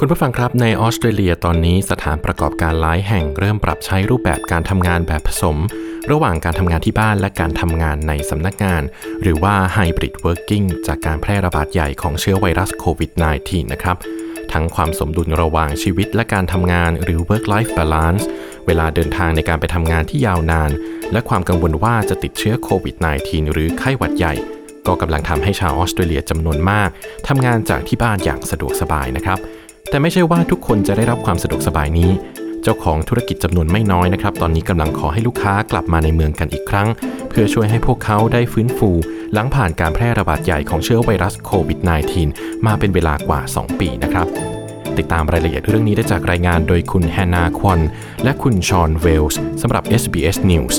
คุณผู้ฟังครับในออสเตรเลียตอนนี้สถานประกอบการหลายแห่งเริ่มปรับใช้รูปแบบการทำงานแบบผสม ระหว่างการทำงานที่บ้านและการทำงานในสำนักงาน หรือว่า Hybrid Working จากการแพร่ระบาดใหญ่ของเชื้อไวรัสโควิด -19 นะครับทั้งความสมดุลระหว่างชีวิตและการทำงานหรือ work life balance เวลาเดินทางในการไปทำงานที่ยาวนาน และความกังวลว่าจะติดเชื้อโควิด -19 หรือไข้หวัดใหญ่ ก็กำลังทำให้ชาวออสเตรเลียจำนวนมากทำงานจากที่บ้านอย่างสะดวกสบายนะครับ แต่ไม่ใช่ว่าทุกคนจะได้รับความสะดวกสบายนี้ เจ้าของธุรกิจจำนวนไม่น้อยนะครับ ตอนนี้กำลังขอให้ลูกค้ากลับมาในเมืองกันอีกครั้ง เพื่อช่วยให้พวกเขาได้ฟื้นฟู หลังผ่านการแพร่ระบาดใหญ่ของเชื้อไวรัสโควิด -19 มาเป็นเวลากว่า 2 ปีนะครับติดตามรายละเอียดเรื่องนี้ได้จากรายงานโดยคุณแฮนนาควอนและคุณชอนเวลส์สำหรับ SBS News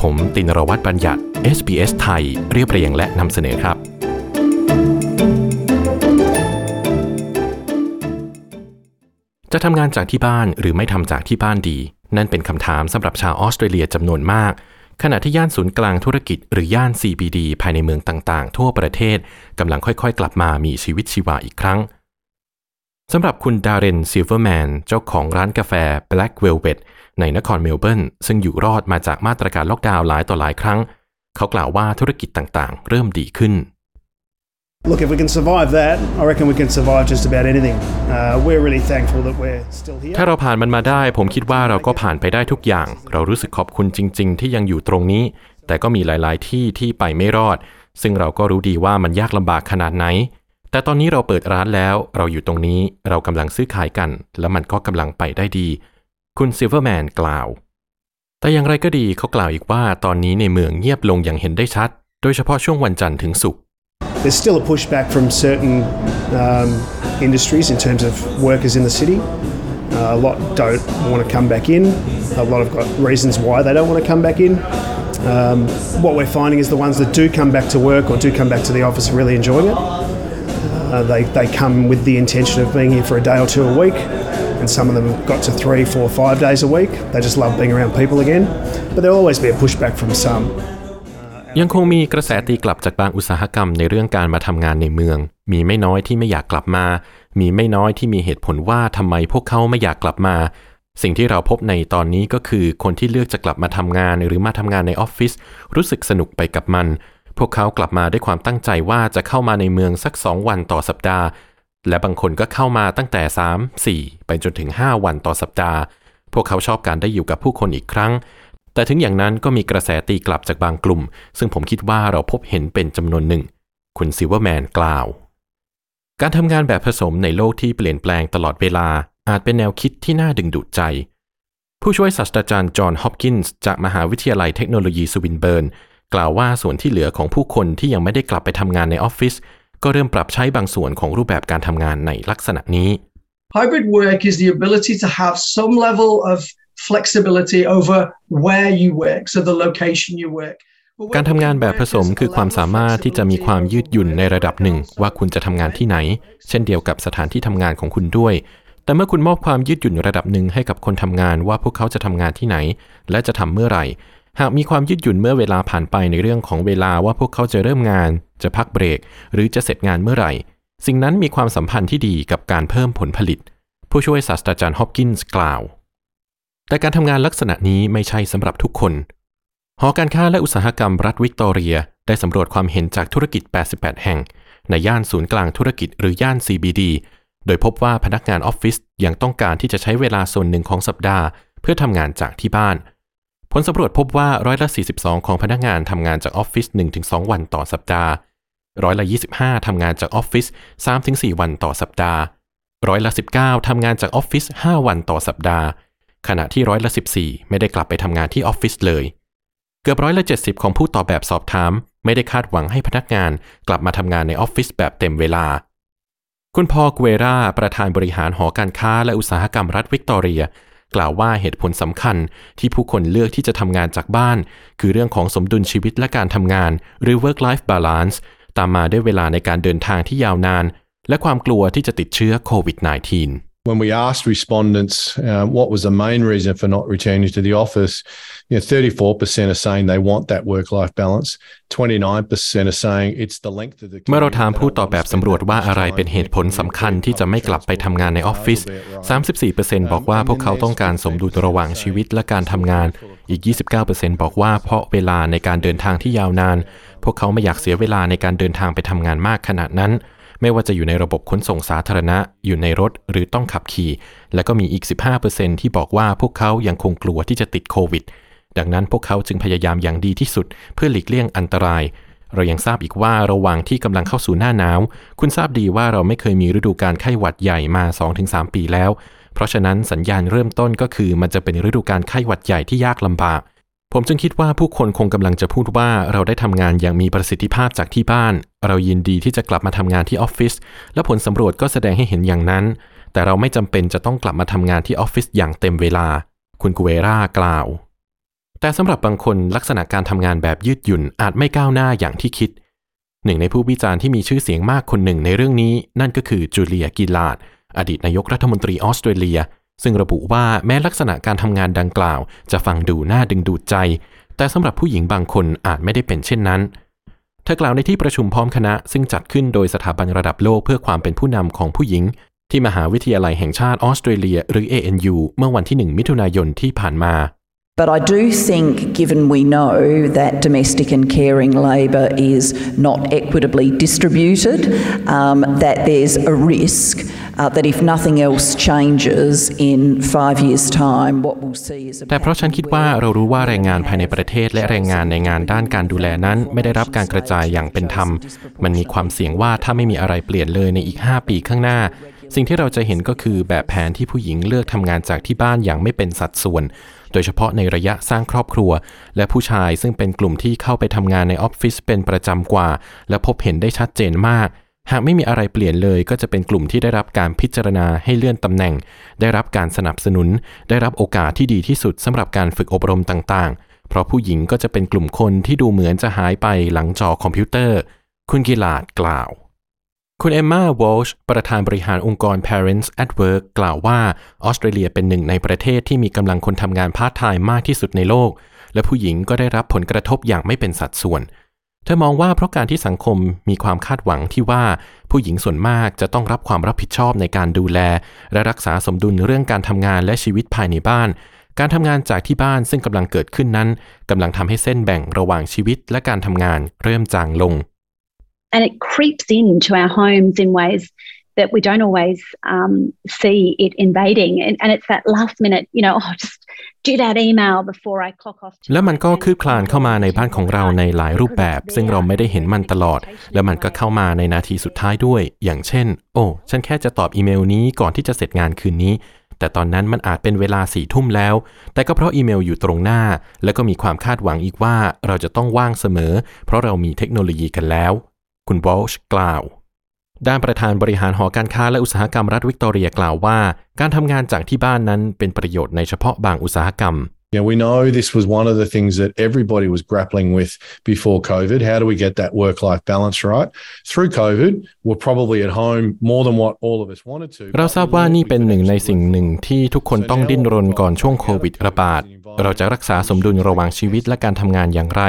ผมตินรวัตรบัญญัติ SBS ไทย เรียบเรียงและนำเสนอครับ จะทำงานจากที่บ้านหรือไม่ทำจากที่บ้านดี นั่นเป็นคำถามสำหรับชาวออสเตรเลียจำนวนมาก ขณะที่ย่านศูนย์กลางธุรกิจหรือย่าน CBD ภายในเมืองต่างๆ ทั่วประเทศกำลังค่อยๆ กลับมามีชีวิตชีวาอีกครั้งสำหรับคุณดาเรนซิลเวอร์แมนเจ้าของร้านกาแฟ Black Velvet ในนครเมลเบิร์นซึ่งอยู่รอดมาจากมาตรการล็อกดาวน์หลายต่อหลายครั้ง เขากล่าวว่าธุรกิจต่างๆ เริ่มดีขึ้น Look, if we can survive that, I reckon we can survive just about anything. Uh, we're really thankful that we're still here. ถ้าเราผ่านมันมาได้ ผมคิดว่าเราก็ผ่านไปได้ทุกอย่าง เรารู้สึกขอบคุณจริง ๆ ที่ยังอยู่ตรงนี้ แต่ก็มีหลาย ๆ ที่ที่ไปไม่รอด ซึ่งเราก็รู้ดีว่ามันยากลำบากขนาดไหน แต่ตอนนี้เราเปิดร้านแล้ว เราอยู่ตรงนี้ เรากำลังซื้อขายกัน และมันก็กำลังไปได้ดี คุณซิลเวอร์แมนกล่าว แต่อย่างไรก็ดีเขากล่าวอีกว่าตอนนี้ในเมืองเงียบลงอย่างเห็นได้ชัด โดยเฉพาะช่วงวันจันทร์ถึงศุกร์ There's still a pushback from certain um, industries in terms of workers in the city. Uh, a lot don't want to come back in. A lot have got reasons why they don't want to come back in. Um, what we're finding is the ones that do come back to work or do come back to the office are really enjoying it. Uh, they, they come with the intention of being here for a day or two a week, and some of them have got to three, four, five days a week. They just love being around people again. But there'll always be a pushback from some. ยังคงมีกระแสตีกลับจากบางอุตสาหกรรมในเรื่องการมาทำงานในเมือง มีไม่น้อยที่ไม่อยากกลับมา มีไม่น้อยที่มีเหตุผลว่าทำไมพวกเขาไม่อยากกลับมา สิ่งที่เราพบในตอนนี้ก็คือคนที่เลือกจะกลับมาทำงานหรือมาทำงานในออฟฟิศรู้สึกสนุกไปกับมัน พวกเขากลับมาด้วยความตั้งใจว่าจะเข้ามาในเมืองสัก 2 วันต่อสัปดาห์ และบางคนก็เข้ามาตั้งแต่ 3 4 ไปจนถึง 5 วันต่อสัปดาห์ พวกเขาชอบการได้อยู่กับผู้คนอีกครั้ง แต่ถึงอย่างนั้นก็มีกระแสตีกลับจากบางกลุ่ม ซึ่งผมคิดว่าเราพบเห็นเป็นจำนวนหนึ่ง คุณซิลเวอร์แมนกล่าว การทำงานแบบผสมในโลกที่เปลี่ยนแปลงตลอดเวลาอาจเป็นแนวคิดที่น่าดึงดูดใจ ผู้ช่วยศาสตราจารย์จอห์นฮอปกินส์จากมหาวิทยาลัยเทคโนโลยีสวินเบิร์นกล่าวว่าส่วนที่เหลือของผู้คนที่ยังไม่ได้กลับไปทำงานในออฟฟิศก็เริ่มปรับใช้บางส่วนของรูปแบบการทำงานในลักษณะนี้ Hybrid work is the ability to have some level of flexibility over where you work, so the location you work. การทำงานแบบผสมคือความสามารถที่จะมีความยืดหยุ่นในระดับหนึ่ง ว่าคุณจะทำงานที่ไหน เช่นเดียวกับสถานที่ทำงานของคุณด้วย แต่เมื่อคุณมอบความยืดหยุ่นระดับหนึ่งให้กับคนทำงานว่าพวกเขาจะทำงานที่ไหน และจะทำเมื่อไหร่ หากมีความยืดหยุ่นเมื่อเวลาผ่านไปในเรื่องของเวลาว่าพวกเขาจะเริ่มงาน จะพักเบรก หรือจะเสร็จงานเมื่อไหร่ สิ่งนั้นมีความสัมพันธ์ที่ดีกับการเพิ่มผลผลิต ผู้ช่วยศาสตราจารย์ฮอปกินส์กล่าว แต่การทำงานลักษณะนี้ไม่ใช่สำหรับทุกคน หอการค้าและอุตสาหกรรมรัฐวิกตอเรีย ได้สำรวจความเห็นจากธุรกิจ 88 แห่ง ในย่านศูนย์กลางธุรกิจหรือย่าน CBD โดยพบว่าพนักงานออฟฟิศยังต้องการที่จะใช้เวลาส่วนหนึ่งของสัปดาห์ เพื่อทำงานจากที่บ้าน ผลสำรวจพบว่าร้อยละ 42 ของพนักงานทำงานจากออฟฟิศ 1-2 วันต่อสัปดาห์ ร้อยละ 25 ทำงานจากออฟฟิศ 3-4 วันต่อสัปดาห์ ร้อยละ 19 ทำงานจากออฟฟิศ 5 วันต่อสัปดาห์ ขณะที่ร้อยละ 14 ไม่ได้กลับไปทำงานที่ออฟฟิศเลย เกือบร้อยละ 70 ของผู้ตอบแบบสอบถาม ไม่ได้คาดหวังให้พนักงานกลับมาทำงานในออฟฟิศแบบเต็มเวลา คุณพอลเกวราประธานบริหารหอการค้าและอุตสาหกรรมรัฐวิกตอเรีย กล่าวว่าเหตุผลสำคัญที่ผู้คนเลือกที่จะทำงานจากบ้าน คือเรื่องของสมดุลชีวิตและการทำงาน หรือ work life balance ตามมาด้วยเวลาในการเดินทางที่ยาวนาน และความกลัวที่จะติดเชื้อโควิด -19 When we asked respondents uh, what was the main reason for not returning to the office, you know, 34% are saying they want that work-life balance. 29% are saying it's the length of the เมื่อเราถามผู้ตอบแบบสำรวจว่าอะไรเป็นเหตุผลสำคัญที่จะไม่กลับไปทำงานในออฟฟิศ 34%บอกว่าพวกเขาต้องการสมดุลระหว่างชีวิตและการทำงาน อีก 29%บอกว่าเพราะเวลาในการเดินทางที่ยาวนาน พวกเขาไม่อยากเสียเวลาในการเดินทางไปทำงานมากขนาดนั้น ไม่ว่าจะอยู่ในระบบขนส่งสาธารณะ อยู่ในรถหรือต้องขับขี่ และก็มีอีก 15%ที่บอกว่าพวกเขายังคงกลัวที่จะติดโควิด ดังนั้นพวกเขาจึงพยายามอย่างดีที่สุด เพื่อหลีกเลี่ยงอันตราย เรายังทราบอีกว่าระหว่างที่กำลังเข้าสู่หน้าหนาว คุณทราบดีว่าเราไม่เคยมีฤดูการไข้หวัดใหญ่มา 2-3 ปีแล้ว เพราะฉะนั้นสัญญาณเริ่มต้นก็คือมันจะเป็นฤดูการไข้หวัดใหญ่ที่ยากลำบาก ผมจึงคิดว่าผู้คนคงกำลังจะพูดว่าเราได้ทำงานอย่างมีประสิทธิภาพจากที่บ้าน เรายินดีที่จะกลับมาทำงานที่ออฟฟิศและผลสำรวจก็แสดงให้เห็นอย่างนั้น แต่เราไม่จำเป็นจะต้องกลับมาทำงานที่ออฟฟิศอย่างเต็มเวลา คุณกุเวรากล่าว แต่สำหรับบางคนลักษณะการทำงานแบบยืดหยุ่นอาจไม่ก้าวหน้าอย่างที่คิด หนึ่งในผู้วิจารณ์ที่มีชื่อเสียงมากคนหนึ่งในเรื่องนี้ นั่นก็คือจูเลียกิลาดอดีตนายกรัฐมนตรีออสเตรเลีย ซึ่งระบุว่าแม้ลักษณะการทำงานดังกล่าว จะฟังดูน่าดึงดูดใจ แต่สำหรับผู้หญิงบางคนอาจไม่ได้เป็นเช่นนั้นเธอกล่าวในที่ประชุมพร้อมคณะ ซึ่งจัดขึ้นโดยสถาบันระดับโลกเพื่อความเป็นผู้นำของผู้หญิง ที่มหาวิทยาลัยแห่งชาติออสเตรเลีย หรือ ANU เมื่อวันที่ 1 มิถุนายนที่ผ่านมา But I do think, given we know that domestic and caring labour is not equitably distributed, um, that there's a risk that if nothing else changes in five years' time, what we'll see is a แต่เพราะฉันคิดว่าเรารู้ว่าแรงงานภายในประเทศและแรงงานในงานด้านการดูแลนั้น ไม่ได้รับการกระจายอย่างเป็นธรรม มันมีความเสี่ยงว่าถ้าไม่มีอะไรเปลี่ยนเลยในอีก 5 ปีข้างหน้า สิ่งที่เราจะเห็นก็คือแบบแผนที่ผู้หญิงเลือกทำงานจากที่บ้านอย่างไม่เป็นสัดส่วนโดยเฉพาะในระยะสร้างครอบครัว และผู้ชายซึ่งเป็นกลุ่มที่เข้าไปทำงานในออฟฟิศเป็นประจำกว่า และพบเห็นได้ชัดเจนมาก หากไม่มีอะไรเปลี่ยนเลยก็จะเป็นกลุ่มที่ได้รับการพิจารณาให้เลื่อนตำแหน่ง ได้รับการสนับสนุน ได้รับโอกาสที่ดีที่สุดสำหรับการฝึกอบรมต่างๆ เพราะผู้หญิงก็จะเป็นกลุ่มคนที่ดูเหมือนจะหายไปหลังจอคอมพิวเตอร์ คุณกิลาดกล่าว คุณเอมมาวอลช์ประธานบริหารองค์กร Parents at Work กล่าวว่าออสเตรเลียเป็นหนึ่งในประเทศที่มีกำลังคนทำงานพาร์ทไทม์มากที่สุดในโลก และผู้หญิงก็ได้รับผลกระทบอย่างไม่เป็นสัดส่วน เธอมองว่าเพราะการที่สังคมมีความคาดหวังที่ว่าผู้หญิงส่วนมากจะต้องรับความรับผิดชอบในการดูแล และรักษาสมดุลเรื่องการทำงานและชีวิตภายในบ้าน การทำงานจากที่บ้านซึ่งกำลังเกิดขึ้นนั้นกำลังทำให้เส้นแบ่งระหว่างชีวิตและการทำงานเริ่มจางลง and it creeps into our homes in ways that we don't always um, see it invading. And, and it's that last minute, you know, oh, just do that email before I clock off. และมันก็คืบคลานเข้ามาในบ้านของเราในหลายรูปแบบ ซึ่งเราไม่ได้เห็นมันตลอด และมันก็เข้ามาในนาทีสุดท้ายด้วย อย่างเช่น โอ้ฉันแค่จะตอบอีเมลนี้ก่อนที่จะเสร็จงานคืนนี้ แต่ตอนนั้นมันอาจเป็นเวลาสี่ทุ่มแล้ว แต่ก็เพราะอีเมลอยู่ตรงหน้า และก็มีความคาดหวังอีกว่าเราจะต้องว่างเสมอ เพราะเรามีเทคโนโลยีกันแล้ว คุณวอลช์กล่าว ด้านประธานบริหารหอการค้าและอุตสาหกรรมรัฐวิกตอเรียกล่าวว่า การทำงานจากที่บ้านนั้นเป็นประโยชน์ในเฉพาะบางอุตสาหกรรม Yeah, we know this was one of the things that everybody was grappling with before COVID. How do we get that work life balance right? Through COVID, we're probably at home more than what all of us wanted to. เราทราบว่านี่เป็นหนึ่งในสิ่งหนึ่งที่ทุกคนต้องดิ้นรนก่อนช่วงโควิดระบาด เราจะรักษาสมดุลระหว่างชีวิตและการทำงานอย่างไร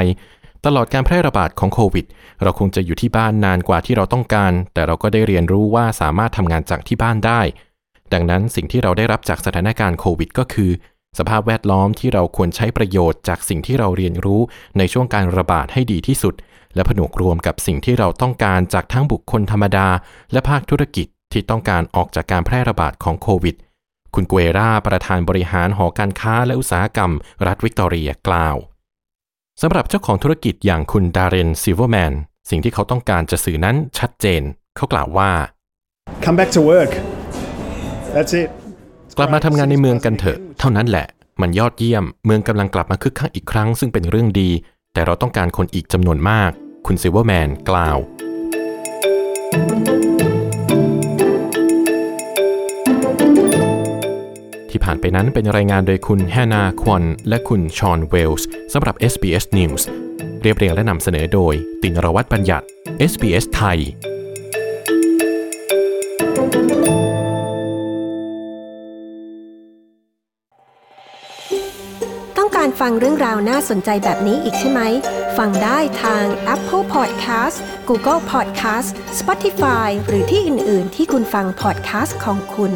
ตลอดการแพร่ระบาดของโควิด เราคงจะอยู่ที่บ้านนานกว่าที่เราต้องการ แต่เราก็ได้เรียนรู้ว่าสามารถทำงานจากที่บ้านได้ ดังนั้นสิ่งที่เราได้รับจากสถานการณ์โควิด ก็คือ สภาพแวดล้อมที่เราควรใช้ประโยชน์จากสิ่งที่เราเรียนรู้ในช่วงการระบาดให้ดีที่สุด และผนวกรวมกับสิ่งที่เราต้องการจากทั้งบุคคลธรรมดา และภาคธุรกิจที่ต้องการออกจากการแพร่ระบาดของโควิด คุณเกวราประธานบริหารหอการค้าและอุตสาหกรรม รัฐวิกตอเรียกล่าว สำหรับเจ้าของธุรกิจอย่างคุณดาเรนซิลเวอร์แมนสิ่งที่เขาต้องการจะสื่อนั้นชัดเจน เขากล่าวว่า Come back to work. That's it. กลับมาทำงานในเมืองกันเถอะ เท่านั้นแหละ มันยอดเยี่ยม เมืองกำลังกลับมาคึกคักอีกครั้ง ซึ่งเป็นเรื่องดี แต่เราต้องการคนอีกจำนวนมาก คุณซิลเวอร์แมนกล่าว ผ่านไปนั้นเป็นรายงานโดยคุณแฮนาควอนและคุณชอนเวลส์สำหรับ SBS News เรียบเรียงและนำเสนอโดย ตินรวัตรบัญญัติ SBS ไทย ต้องการฟังเรื่องราวน่าสนใจแบบนี้อีกใช่ไหม ฟังได้ทาง Apple Podcast Google Podcast Spotify หรือที่อื่น ๆ ที่คุณฟัง podcast ของคุณ